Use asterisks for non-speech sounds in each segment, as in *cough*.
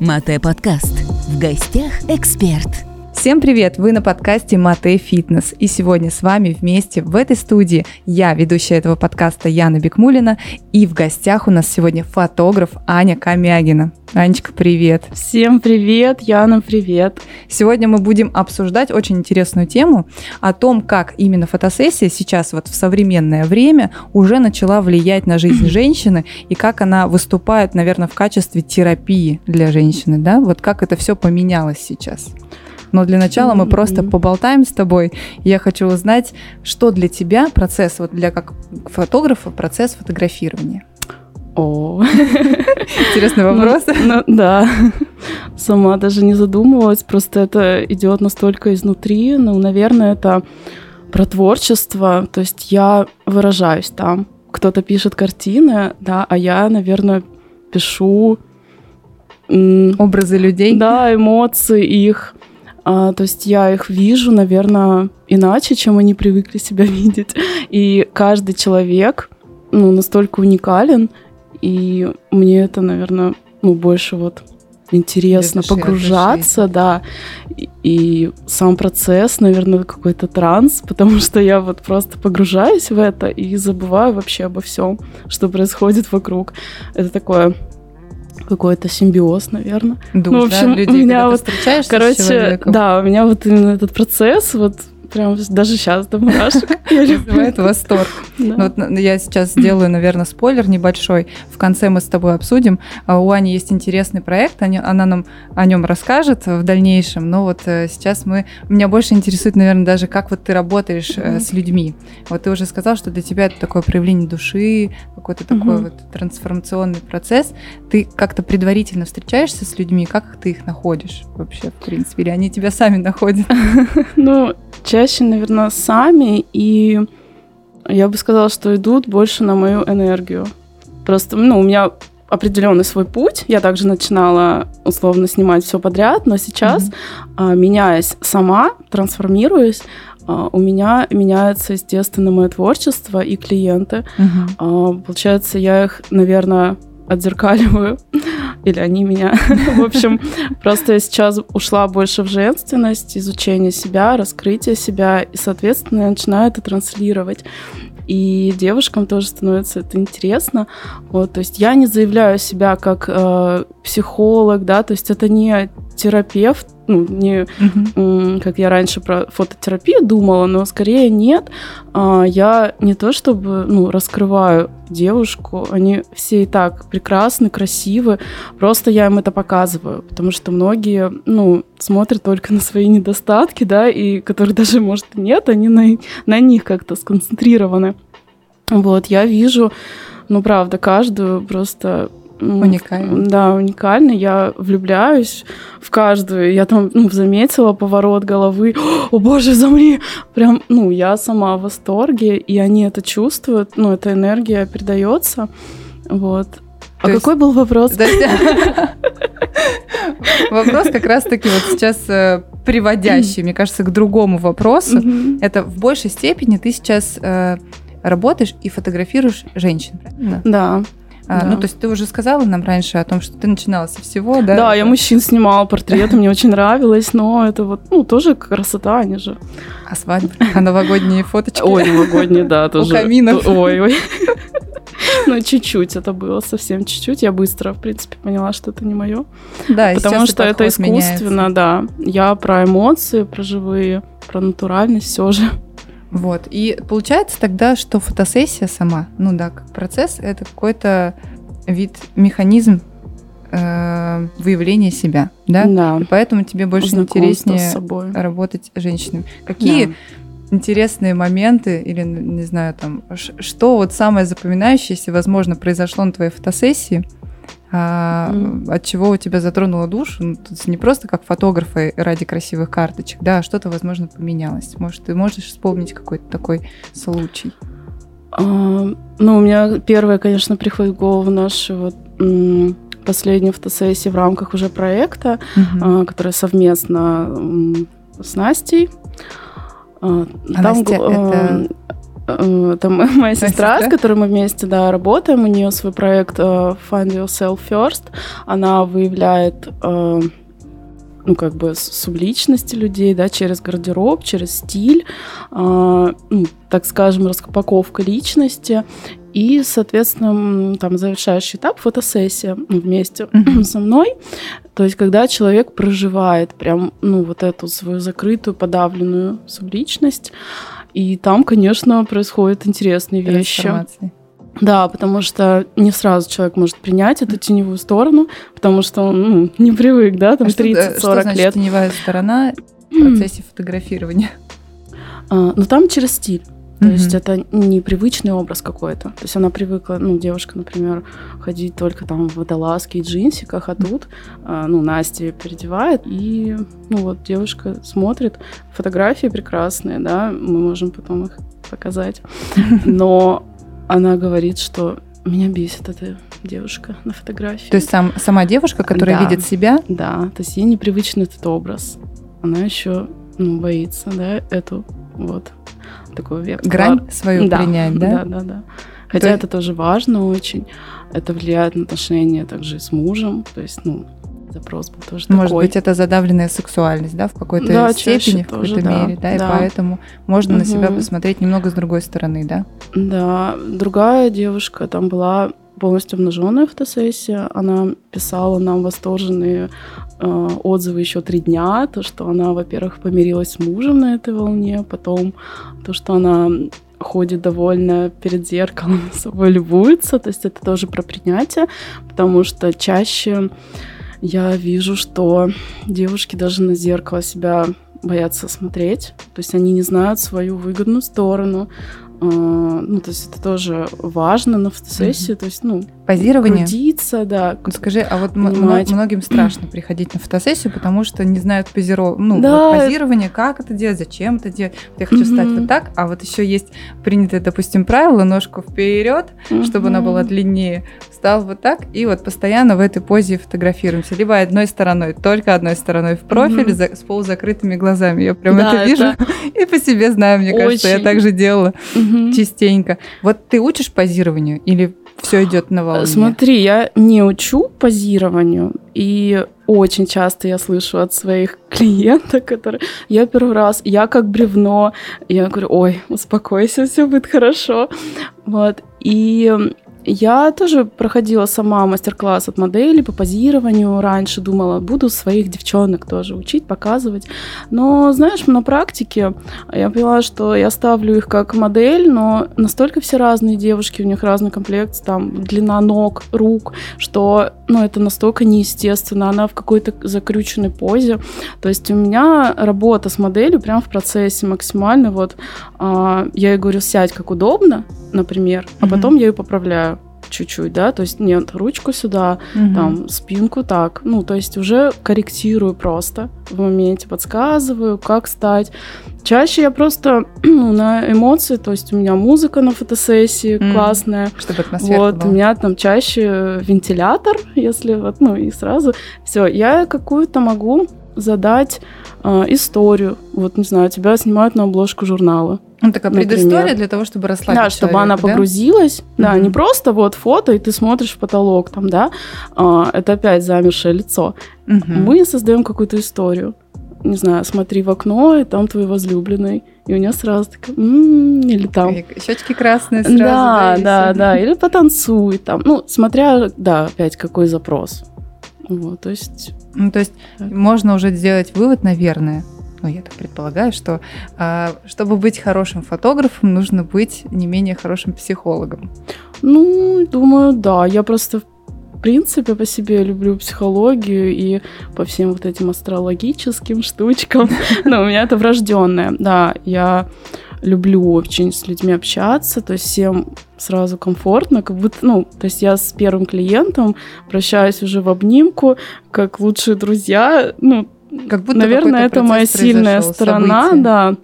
Мате подкаст. В гостях эксперт. Всем привет! Вы на подкасте Мате Фитнес. И сегодня с вами вместе в этой студии я, ведущая этого подкаста Яна Бекмулина. И в гостях у нас сегодня фотограф Аня Камягина. Анечка, привет! Всем привет! Яна, привет! Сегодня мы будем обсуждать очень интересную тему о том, как именно фотосессия сейчас вот в современное время уже начала влиять на жизнь *clears throat* женщины и как она выступает, наверное, в качестве терапии для женщины, да? Вот как это все поменялось сейчас. Но для начала мы просто поболтаем с тобой. Я хочу узнать, что для тебя процесс, вот для как фотографа, процесс фотографирования. О, интересный вопрос. Ну, ну, да, сама даже не задумывалась, просто это идет настолько изнутри. Ну, наверное, это про творчество, то есть я выражаюсь там. Кто-то пишет картины, да, а я, наверное, пишу образы людей. Да, эмоции их. А, то есть я их вижу, наверное, иначе, чем они привыкли себя *laughs* видеть. И каждый человек, ну, настолько уникален, и мне это, наверное, ну, больше вот интересно души, погружаться, да, и, и сам процесс, наверное, какой-то транс, *laughs* потому что я вот просто погружаюсь в это и забываю вообще обо всем, что происходит вокруг. Это такое какой-то симбиоз, наверное. Душ, ну, в общем, да, людей, у меня вот, короче, да, у меня вот именно этот процесс, вот прям даже сейчас до мурашек. Вызывает восторг. Да. Ну, вот я сейчас сделаю, наверное, спойлер небольшой. В конце мы с тобой обсудим. А у Ани есть интересный проект, она нам о нем расскажет в дальнейшем. Но вот э, сейчас мы... Меня больше интересует, наверное, даже как вот ты работаешь mm-hmm. с людьми. Вот ты уже сказал, что для тебя это такое проявление души, какой-то mm-hmm. такой вот трансформационный процесс. Ты как-то предварительно встречаешься с людьми, как ты их находишь вообще, в принципе? Или они тебя сами находят? *laughs* Ну, чаще, наверное, сами, и я бы сказала, что идут больше на мою энергию. Просто, ну, у меня определенный свой путь. Я также начинала условно снимать все подряд, но сейчас, mm-hmm. меняясь сама, трансформируясь, а, у меня меняется, естественно, мое творчество и клиенты. Mm-hmm. Получается, я их, наверное, отзеркаливаю, или они меня. *laughs* В общем, просто я сейчас ушла больше в женственность, изучение себя, раскрытие себя, и, соответственно, я начинаю это транслировать. И девушкам тоже становится это интересно. Вот, то есть я не заявляю себя как э, психолог, да, то есть это не терапевт, ну, не угу. как я раньше про фототерапию думала, но скорее нет. А, я не то чтобы ну, раскрываю девушку, они все и так прекрасны, красивы, просто я им это показываю, потому что многие, ну, смотрят только на свои недостатки, да, и которых даже, может, нет, они на, на них как-то сконцентрированы. Вот, я вижу, ну, правда, каждую просто Уникально. Да, уникально. Я влюбляюсь в каждую. Я там ну, заметила поворот головы. О боже, замри! Прям, ну, я сама в восторге, и они это чувствуют. Ну, эта энергия передается. Вот. А есть... какой был вопрос? Вопрос как раз-таки вот сейчас э, приводящий, мне кажется, к другому вопросу. Это в большей степени ты сейчас э, работаешь и фотографируешь женщин, правильно? Да. А, да. Ну, то есть ты уже сказала нам раньше о том, что ты начинала со всего, да? Да, я мужчин снимала портреты, мне очень нравилось, но это вот, ну, тоже красота, они же. А свадьбы? А новогодние фоточки? Ой, новогодние, да, тоже. У каминов. Ой, ой. Ну, чуть-чуть это было, совсем чуть-чуть. Я быстро, в принципе, поняла, что это не мое. Да, Потому что это искусственно, да. Я про эмоции, про живые, про натуральность все же. Вот. И получается тогда, что фотосессия сама, ну да, как процесс, это какой-то вид, механизм э, выявления себя, да? Да. И поэтому тебе больше интереснее работать с женщинами. Какие да. интересные моменты или, не знаю, там, что вот самое запоминающееся, возможно, произошло на твоей фотосессии, а, mm. от чего у тебя затронуло душу. Ну, тут не просто как фотографы ради красивых карточек, да, а что-то, возможно, поменялось. Может, ты можешь вспомнить какой-то такой случай? А, ну, у меня первое, конечно, приходит в голову наша вот последняя фотосессия в рамках уже проекта, mm-hmm. а, которая совместно с Настей. А, Там, Настя, это Э, это *laughs* моя сестра, с которой мы вместе, да, работаем. У нее свой проект э, Find Yourself First. Она выявляет э, ну, как бы субличности людей, да, через гардероб, через стиль, э, ну, так скажем, распаковка личности. И, соответственно, там завершающий этап фотосессия вместе *clears throat* mm-hmm. со мной. То есть, когда человек проживает прям, ну, вот эту свою закрытую, подавленную субличность, и там, конечно, происходят интересные вещи. Да, потому что не сразу человек может принять эту теневую сторону, потому что он ну, *laughs* не привык, да, там а 30-40 что, что лет. теневая сторона в процессе фотографирования? А, ну, там через стиль. То mm-hmm. есть это непривычный образ какой-то. То есть она привыкла, ну, девушка, например, ходить только там в водолазке и джинсиках, а тут, э, ну, Настя переодевает, и, ну, вот девушка смотрит, фотографии прекрасные, да, мы можем потом их показать, *laughs* но она говорит, что меня бесит эта девушка на фотографии. То есть сам, сама девушка, которая да, видит себя? Да, то есть ей непривычен этот образ. Она еще ну, боится, да, эту вот такую вектор. Грань свою да, принять, да? Да, да, да. Хотя то... это тоже важно очень. Это влияет на отношения также с мужем. То есть, ну, запрос был тоже Может такой. быть, это задавленная сексуальность, да, в какой-то да, степени, в какой-то мере, да, да, и поэтому можно угу. на себя посмотреть немного с другой стороны, да? Да, другая девушка там была полностью обнаженная фотосессия. Она писала нам восторженные э, отзывы еще три дня. То, что она, во-первых, помирилась с мужем на этой волне, потом то, что она ходит довольно перед зеркалом, *laughs* с собой любуется. То есть это тоже про принятие, потому что чаще я вижу, что девушки даже на зеркало себя боятся смотреть, то есть они не знают свою выгодную сторону, ну, то есть это тоже важно на фотосессии, mm-hmm. то есть, ну, позирование. Крутиться, да. Ну, скажи, а вот понимать. многим страшно приходить на фотосессию, потому что не знают позиров... ну, да. вот позирование, как это делать, зачем это делать. Вот я хочу mm-hmm. стать вот так, а вот еще есть принятое, допустим, правило, ножку вперед, mm-hmm. чтобы она была длиннее, встал вот так, и вот постоянно в этой позе фотографируемся. Либо одной стороной, только одной стороной в профиль, mm-hmm. за, с полузакрытыми глазами. Я прям да, это вижу это... *laughs* и по себе знаю, мне Очень. кажется, я так же делала mm-hmm. частенько. Вот ты учишь позированию или все идет на волне? Смотри, я не учу позированию, и очень часто я слышу от своих *laughs* клиентов, которые я первый раз, я как бревно, я говорю, ой, успокойся, все будет хорошо. Вот. И я тоже проходила сама мастер-класс от модели по позированию раньше, думала, буду своих девчонок тоже учить, показывать. Но, знаешь, на практике я поняла, что я ставлю их как модель, но настолько все разные девушки, у них разный комплект, там, длина ног, рук, что, ну, это настолько неестественно, она в какой-то закрученной позе. То есть у меня работа с моделью прям в процессе максимально, вот, а, я ей говорю, сядь как удобно, например, а потом я ее поправляю чуть-чуть, да, то есть нет, ручку сюда, угу. там, спинку так, ну, то есть уже корректирую просто в моменте, подсказываю, как стать. Чаще я просто *clears throat* ну, на эмоции, то есть у меня музыка на фотосессии mm. классная. Чтобы атмосфера Вот, была. у меня там чаще вентилятор, если вот, ну, и сразу. Все, я какую-то могу задать э, историю. Вот, не знаю, тебя снимают на обложку журнала. Ну, такая например. предыстория для того, чтобы расслабить Да, чтобы она да? погрузилась. Да, mm-hmm. не просто вот фото, и ты смотришь в потолок там, да. А, это опять замершее лицо. Mm-hmm. Мы создаем какую-то историю. Не знаю, смотри в окно, и там твой возлюбленный. И у нее сразу такая, м-м", или там... Щечки красные сразу. Да, да, да, да. Или потанцуй там. Ну, смотря, да, опять какой запрос. Вот, то есть... Ну, то есть так. можно уже сделать вывод, наверное, ну, я так предполагаю, что э, чтобы быть хорошим фотографом, нужно быть не менее хорошим психологом. Ну, думаю, да. Я просто в принципе по себе люблю психологию и по всем вот этим астрологическим *laughs* штучкам. Но у меня это врожденное. Да, я люблю очень с людьми общаться, то есть всем сразу комфортно, как будто, ну, то есть я с первым клиентом прощаюсь уже в обнимку, как лучшие друзья, ну, как будто Наверное, это моя сильная сторона, событие. да.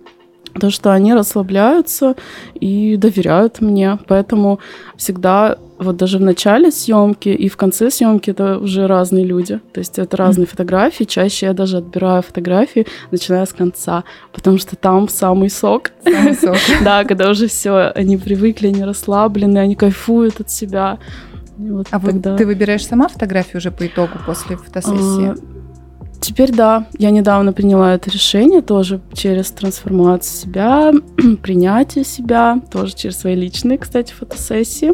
То, что они расслабляются и доверяют мне. Поэтому всегда, вот даже в начале съемки и в конце съемки это уже разные люди. То есть это разные mm. фотографии. Чаще я даже отбираю фотографии, начиная с конца, потому что там самый сок. Самый *laughs* сок. Да, когда уже все, они привыкли, они расслаблены, они кайфуют от себя. Вот а тогда... ты выбираешь сама фотографию уже по итогу после фотосессии? Теперь да, я недавно приняла это решение тоже через трансформацию себя, *clears throat* принятие себя, тоже через свои личные, кстати, фотосессии.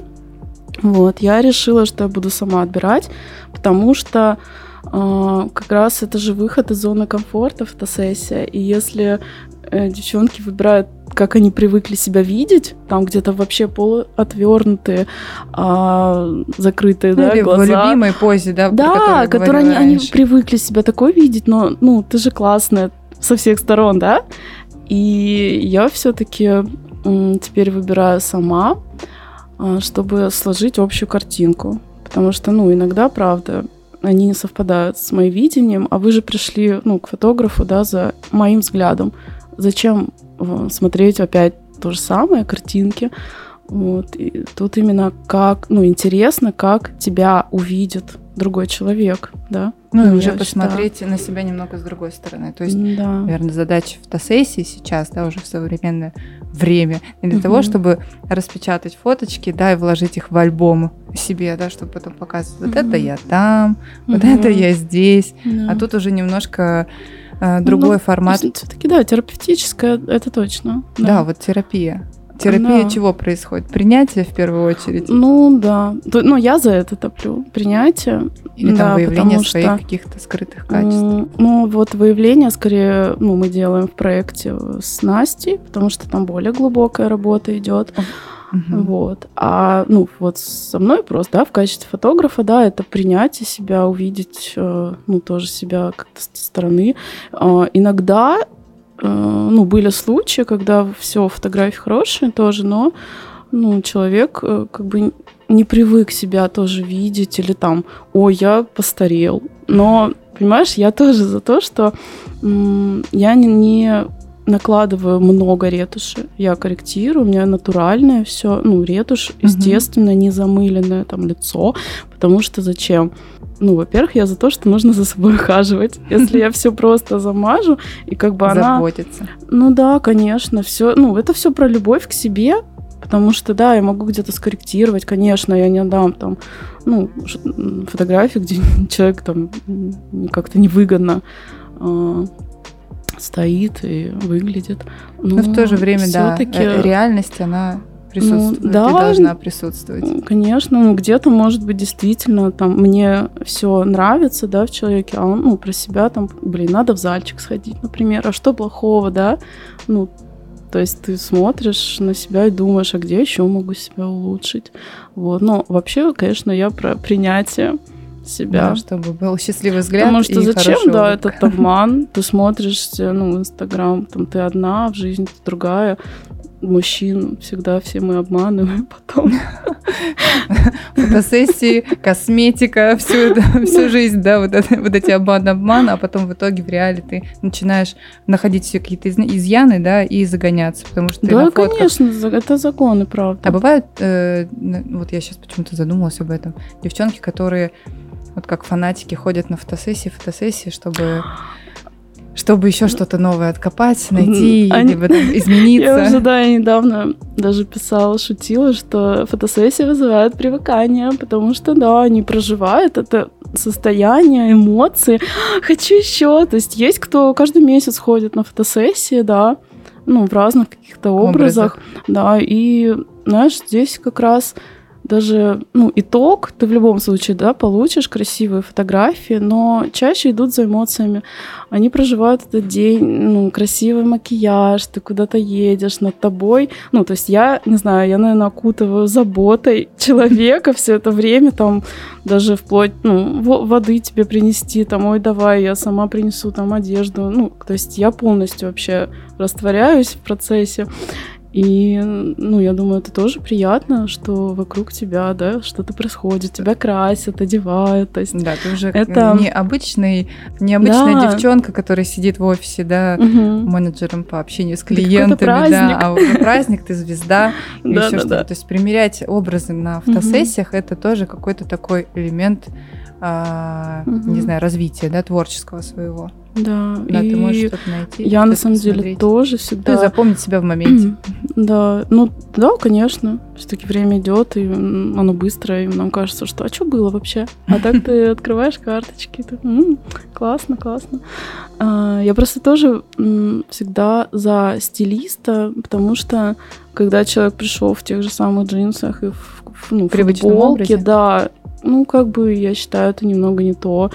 Вот, я решила, что я буду сама отбирать, потому что э, как раз это же выход из зоны комфорта, фотосессия. И если э, девчонки выбирают как они привыкли себя видеть, там где-то вообще полуотвернутые, а, закрытые, ну, да, глаза. В любимой позе, да, Да, которые они, они привыкли себя такой видеть, но, ну, ты же классная со всех сторон, да? И я все-таки теперь выбираю сама, а, чтобы сложить общую картинку. Потому что, ну, иногда, правда, они не совпадают с моим видением, а вы же пришли, ну, к фотографу, да, за моим взглядом. Зачем смотреть опять то же самое, картинки. Вот. И тут именно как, ну, интересно, как тебя увидит другой человек, да. Ну, и уже посмотреть считаю. на себя немного с другой стороны. То есть, да. наверное, задача фотосессии сейчас, да, уже в современное время, для угу. того, чтобы распечатать фоточки, да, и вложить их в альбом себе, да, чтобы потом показывать, вот угу. это я там, угу. вот это я здесь. Да. А тут уже немножко э, другой ну, формат. Все-таки, да, терапевтическая, это точно. Да, да вот терапия. Терапия да. чего происходит? Принятие в первую очередь? Ну да. Ну, я за это топлю. Принятие. Или да, там выявление своих что, каких-то скрытых качеств? Ну, вот выявление скорее ну, мы делаем в проекте с Настей, потому что там более глубокая работа идет. Угу. Вот. А ну вот со мной просто, да, в качестве фотографа, да, это принятие себя, увидеть, э, ну, тоже себя как-то со стороны. Э, иногда, э, ну, были случаи, когда все, фотографии хорошие тоже, но, ну, человек э, как бы не привык себя тоже видеть или там, ой, я постарел. Но, понимаешь, я тоже за то, что я не, не накладываю много ретуши. Я корректирую, у меня натуральное все, ну, ретушь, угу. естественно, не замыленное там лицо, потому что зачем? Ну, во-первых, я за то, что нужно за собой ухаживать. *laughs* Если я все просто замажу, и как бы она... Заботиться. Ну да, конечно, все, ну, это все про любовь к себе, потому что, да, я могу где-то скорректировать, конечно, я не отдам там, ну, фотографии, где *laughs* человек там как-то невыгодно а, стоит и выглядит. Но, Но в то же время, да, э, реальность, она присутствует, ну, да, должна присутствовать. Конечно, ну где-то, может быть, действительно, там, мне все нравится, да, в человеке, а он, ну, про себя, там, блин, надо в зальчик сходить, например, а что плохого, да, ну, то есть ты смотришь на себя и думаешь, а где еще могу себя улучшить, вот, но вообще, конечно, я про принятие, себя. Да, чтобы был счастливый взгляд. Потому что зачем, да, улыбка. этот обман? Ты смотришь, ну, Инстаграм, там ты одна, в жизни ты другая. Мужчин всегда все мы обманываем *laughs* потом. Фотосессии, косметика, всю, *laughs* всю жизнь, да, вот, это, вот эти обман обман, а потом в итоге в реале ты начинаешь находить все какие-то изъяны, да, и загоняться, потому что Да, конечно, это законы, правда. А бывают, э, вот я сейчас почему-то задумалась об этом, девчонки, которые вот как фанатики ходят на фотосессии, фотосессии, чтобы чтобы еще что-то новое откопать, найти, Они... либо там, измениться. Я уже, да, я недавно даже писала, шутила, что фотосессия вызывает привыкание, потому что, да, они проживают это состояние, эмоции. Хочу еще. То есть есть кто каждый месяц ходит на фотосессии, да, ну, в разных каких-то образах, образах. да, и, знаешь, здесь как раз даже, ну, итог ты в любом случае, да, получишь красивые фотографии, но чаще идут за эмоциями. Они проживают этот день, ну, красивый макияж, ты куда-то едешь, над тобой. Ну, то есть я, не знаю, я, наверное, окутываю заботой *laughs* человека все это время, там, даже вплоть, ну, воды тебе принести, там, ой, давай, я сама принесу там одежду. Ну, то есть я полностью вообще растворяюсь в процессе. И, ну, я думаю, это тоже приятно, что вокруг тебя, да, что-то происходит, тебя красят, одевают, то есть... Да, ты уже это... необычный, необычная да. девчонка, которая сидит в офисе, да, угу. менеджером по общению с клиентами, да, а уже праздник, ты звезда, *laughs* и еще что-то. То есть примерять образы на фотосессиях, это тоже какой-то такой элемент, а, не знаю, развития, да, творческого своего. Да, да и ты можешь что-то найти. Я на самом посмотреть. деле тоже всегда. Ты запомнить себя в моменте. да, ну да, конечно. Все-таки время идет, и оно быстро, и нам кажется, что а что было вообще? А так ты *laughs* открываешь карточки, ты, м-м, классно, классно. А, я просто тоже м, всегда за стилиста, потому что когда человек пришел в тех же самых джинсах и в, в ну, футболке, да, ну, как бы, я считаю, это немного не то.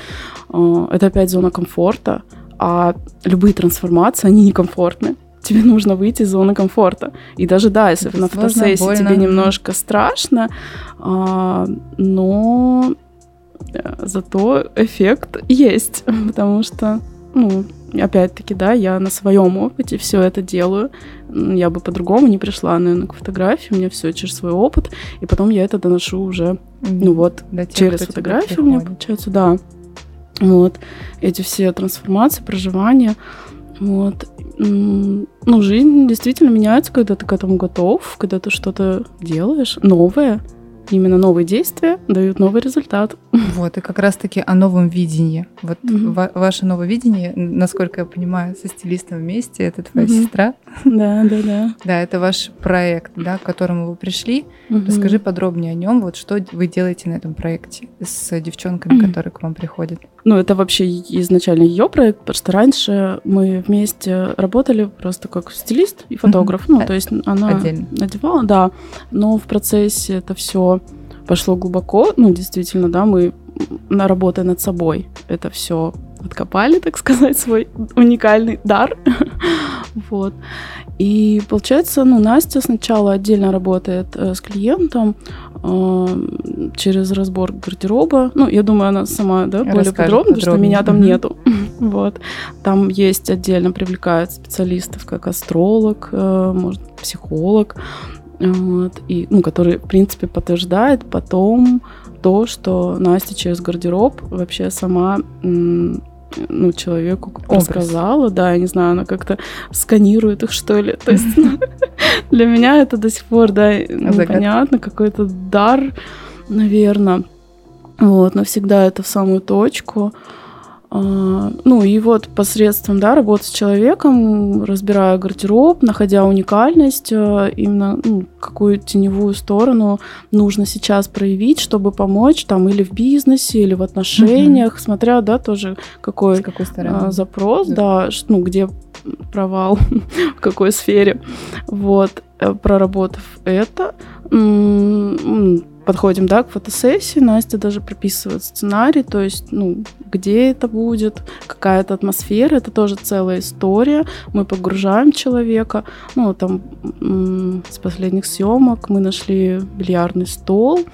А, это опять зона комфорта, а любые трансформации, они некомфортны. Тебе нужно выйти из зоны комфорта. И даже, да, если это на фотосессии больно. тебе немножко страшно, а, но э, зато эффект есть, *laughs* потому что, ну, опять-таки, да, я на своем опыте все это делаю. Я бы по-другому не пришла, наверное, к фотографии. У меня все через свой опыт. И потом я это доношу уже, ну вот, тех, через фотографию у меня получается, да. Вот. Эти все трансформации, проживания. Вот. Ну, жизнь действительно меняется, когда ты к этому готов, когда ты что-то делаешь новое именно новые действия дают новый результат. Вот, и как раз-таки о новом видении. Вот mm-hmm. ва- ваше новое видение, насколько я понимаю, со стилистом вместе, это твоя mm-hmm. сестра. Да, да, да. Да, это ваш проект, да, к которому вы пришли. Mm-hmm. Расскажи подробнее о нем, вот что вы делаете на этом проекте с девчонками, которые к вам приходят. Ну, это вообще изначально ее проект, что раньше мы вместе работали просто как стилист и фотограф. Mm-hmm. Ну, то есть она Отдельно. надевала, да, но в процессе это все пошло глубоко. Ну, действительно, да, мы на работая над собой это все откопали, так сказать, свой уникальный дар. *laughs* вот. И получается, ну, Настя сначала отдельно работает э, с клиентом э, через разбор гардероба. Ну, я думаю, она сама, да, более Расскажет подробно, потому что меня там нету. *laughs* вот. Там есть отдельно привлекают специалистов, как астролог, э, может, психолог, вот, и, ну, который, в принципе, подтверждает потом то, что Настя через гардероб вообще сама ну, человеку Образ. рассказала, да, я не знаю, она как-то сканирует их, что ли. То есть *laughs* для меня это до сих пор, да, непонятно, какой-то дар, наверное. Вот, но всегда это в самую точку. А, ну и вот посредством да, работы с человеком, разбирая гардероб, находя уникальность, э, именно ну, какую теневую сторону нужно сейчас проявить, чтобы помочь там или в бизнесе, или в отношениях, угу. смотря, да, тоже какой, с какой стороны? А, запрос, да, да ну где провал, *laughs* в какой сфере. Вот, э, проработав это, подходим, да, к фотосессии, Настя даже прописывает сценарий, то есть, ну, где это будет, какая-то атмосфера, это тоже целая история, мы погружаем человека, ну, там, с последних съемок мы нашли бильярдный стол,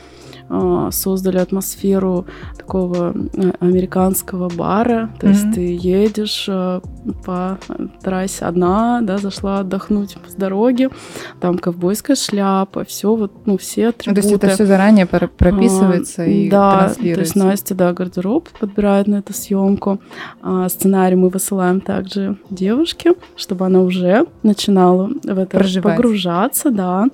создали атмосферу такого э, американского бара. То mm-hmm. есть ты едешь э, по трассе одна, да, зашла отдохнуть с дороги, там ковбойская шляпа, все вот, ну, все атрибуты. То есть это все заранее прописывается а, и да, то есть Настя, да, гардероб подбирает на эту съемку. А, сценарий мы высылаем также девушке, чтобы она уже начинала в это Проживать. погружаться, да.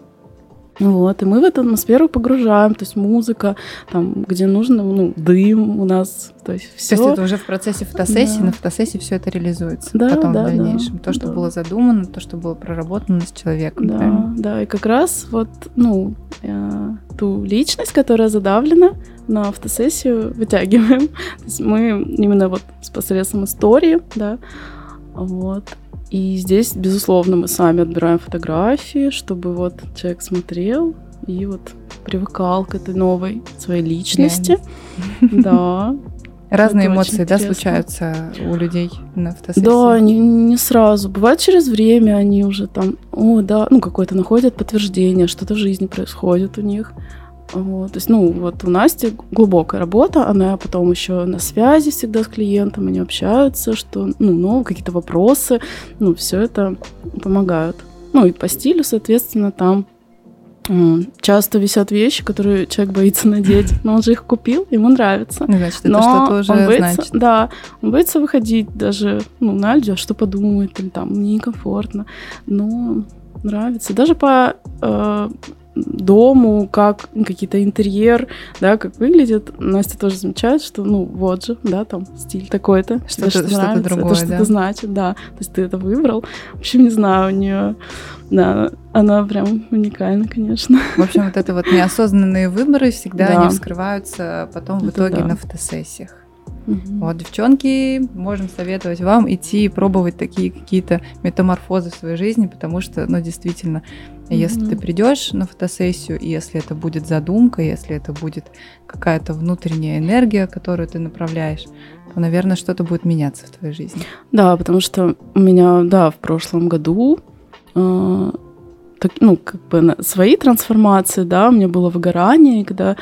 Вот, и мы в эту атмосферу погружаем, то есть музыка, там, где нужно, ну, дым у нас, то есть все. То есть это уже в процессе фотосессии, да. на фотосессии все это реализуется да, потом да, в дальнейшем. Да, то, что да. было задумано, то, что было проработано с человеком. Да, правильно? да, и как раз вот, ну, э, ту личность, которая задавлена, на фотосессию вытягиваем. *laughs* То есть мы именно вот с посредством истории, да, вот, и здесь, безусловно, мы сами отбираем фотографии, чтобы вот человек смотрел и вот привыкал к этой новой своей личности. Да. *laughs* Разные эмоции, да, случаются у людей на фотосессии? Да, не, не сразу. Бывает через время они уже там, о, да, ну, какое-то находят подтверждение, что-то в жизни происходит у них. Вот, то есть, ну, вот у Насти глубокая работа, она потом еще на связи всегда с клиентом, они общаются, что, ну, ну какие-то вопросы, ну, все это помогают. Ну и по стилю, соответственно, там часто висят вещи, которые человек боится надеть, *laughs* но он же их купил, ему нравится. Ну, значит, это но что-то уже он боится, значит. Да, он боится выходить даже ну, на люди, а что подумает, или там, мне некомфортно. Но нравится. Даже по э, дому, как какие-то интерьер, да, как выглядит. Настя тоже замечает, что, ну, вот же, да, там стиль такой-то. Что-то, что, что нравится, другое, это что-то да? значит, да. То есть ты это выбрал. В общем, не знаю, у нее, да, она прям уникальна, конечно. В общем, вот это вот неосознанные выборы всегда да. они вскрываются потом в итоге да. на фотосессиях. Угу. Вот, девчонки, можем советовать вам идти и пробовать такие какие-то метаморфозы в своей жизни, потому что, ну, действительно, угу. если ты придешь на фотосессию, и если это будет задумка, если это будет какая-то внутренняя энергия, которую ты направляешь, то, наверное, что-то будет меняться в твоей жизни. Да, потому что у меня, да, в прошлом году э, так, ну, как бы свои трансформации, да, у меня было выгорание, когда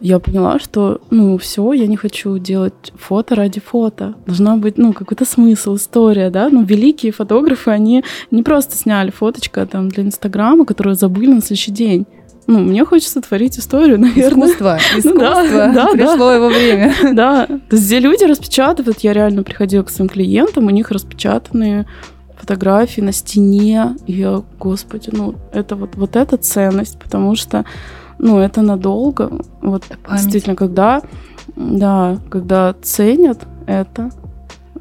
я поняла, что, ну, все, я не хочу делать фото ради фото. Должна быть, ну, какой-то смысл, история, да. Ну, великие фотографы, они не просто сняли фоточка там для Инстаграма, которую забыли на следующий день. Ну, мне хочется творить историю, *laughs* наверное. Искусство, искусство. да, да, Пришло да. его время. *laughs* Да. То есть, где люди распечатывают, я реально приходила к своим клиентам, у них распечатанные фотографии на стене. И я, господи, ну, это вот, вот эта ценность, потому что ну, это надолго. Вот Память. действительно, когда, да, когда ценят это,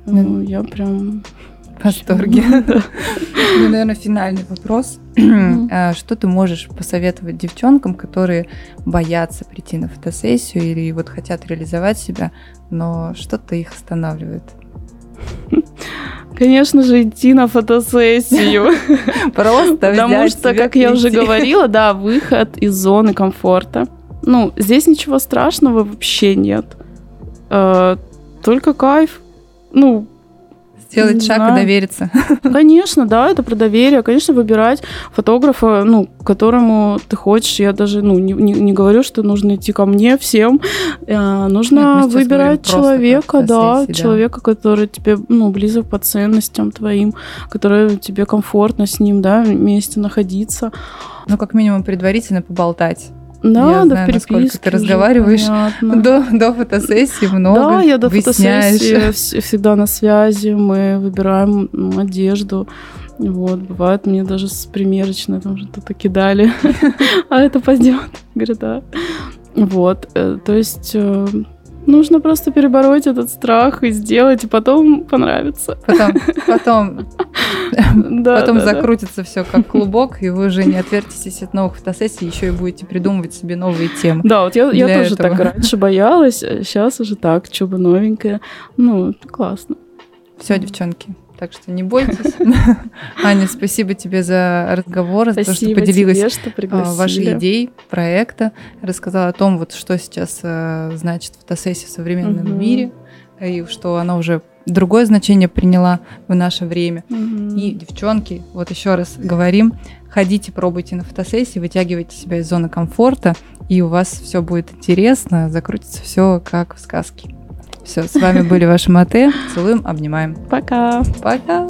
ну, я прям в восторге. Ну, наверное, финальный вопрос. А что ты можешь посоветовать девчонкам, которые боятся прийти на фотосессию или вот хотят реализовать себя, но что-то их останавливает? Конечно же, идти на фотосессию. *laughs* Просто Потому что, как я уже говорила, да, выход из зоны комфорта. Ну, здесь ничего страшного вообще нет. Э, только кайф. Ну, Сделать шаг знаю. и довериться. *laughs* Конечно, да, это про доверие. Конечно, выбирать фотографа, ну, которому ты хочешь. Я даже, ну, не, не, не говорю, что нужно идти ко мне всем. А, нужно Нет, выбирать человека, да, сессии, человека, который тебе, ну, близок по ценностям твоим, который тебе комфортно с ним, да, вместе находиться. Ну, как минимум, предварительно поболтать. Да, я да, знаю, насколько ты разговариваешь *laughs* до, до фотосессии много. Да, я до фотосессии *laughs* всегда на связи, мы выбираем одежду. Вот, бывает, мне даже с примерочной там что-то кидали. *laughs* а это пойдет. Говорю, да. Вот, э, то есть э, Нужно просто перебороть этот страх и сделать, и потом понравится. Потом, потом, *laughs* потом закрутится все как клубок, и вы уже не отвертитесь от новых фотосессий, еще и будете придумывать себе новые темы. Да, вот я, я тоже так раньше боялась, сейчас а уже так, что бы новенькое. Ну, классно. Все, девчонки, так что не бойтесь. *laughs* Аня, спасибо тебе за разговор, за то, что поделилась тебе, что а, вашей идеей проекта, рассказала о том, вот что сейчас э, значит фотосессия в современном угу. мире, и что она уже другое значение приняла в наше время. Угу. И, девчонки, вот еще раз говорим, ходите, пробуйте на фотосессии, вытягивайте себя из зоны комфорта, и у вас все будет интересно, закрутится все как в сказке. Все, с вами были ваши Мате. Целуем, обнимаем. Пока. Пока.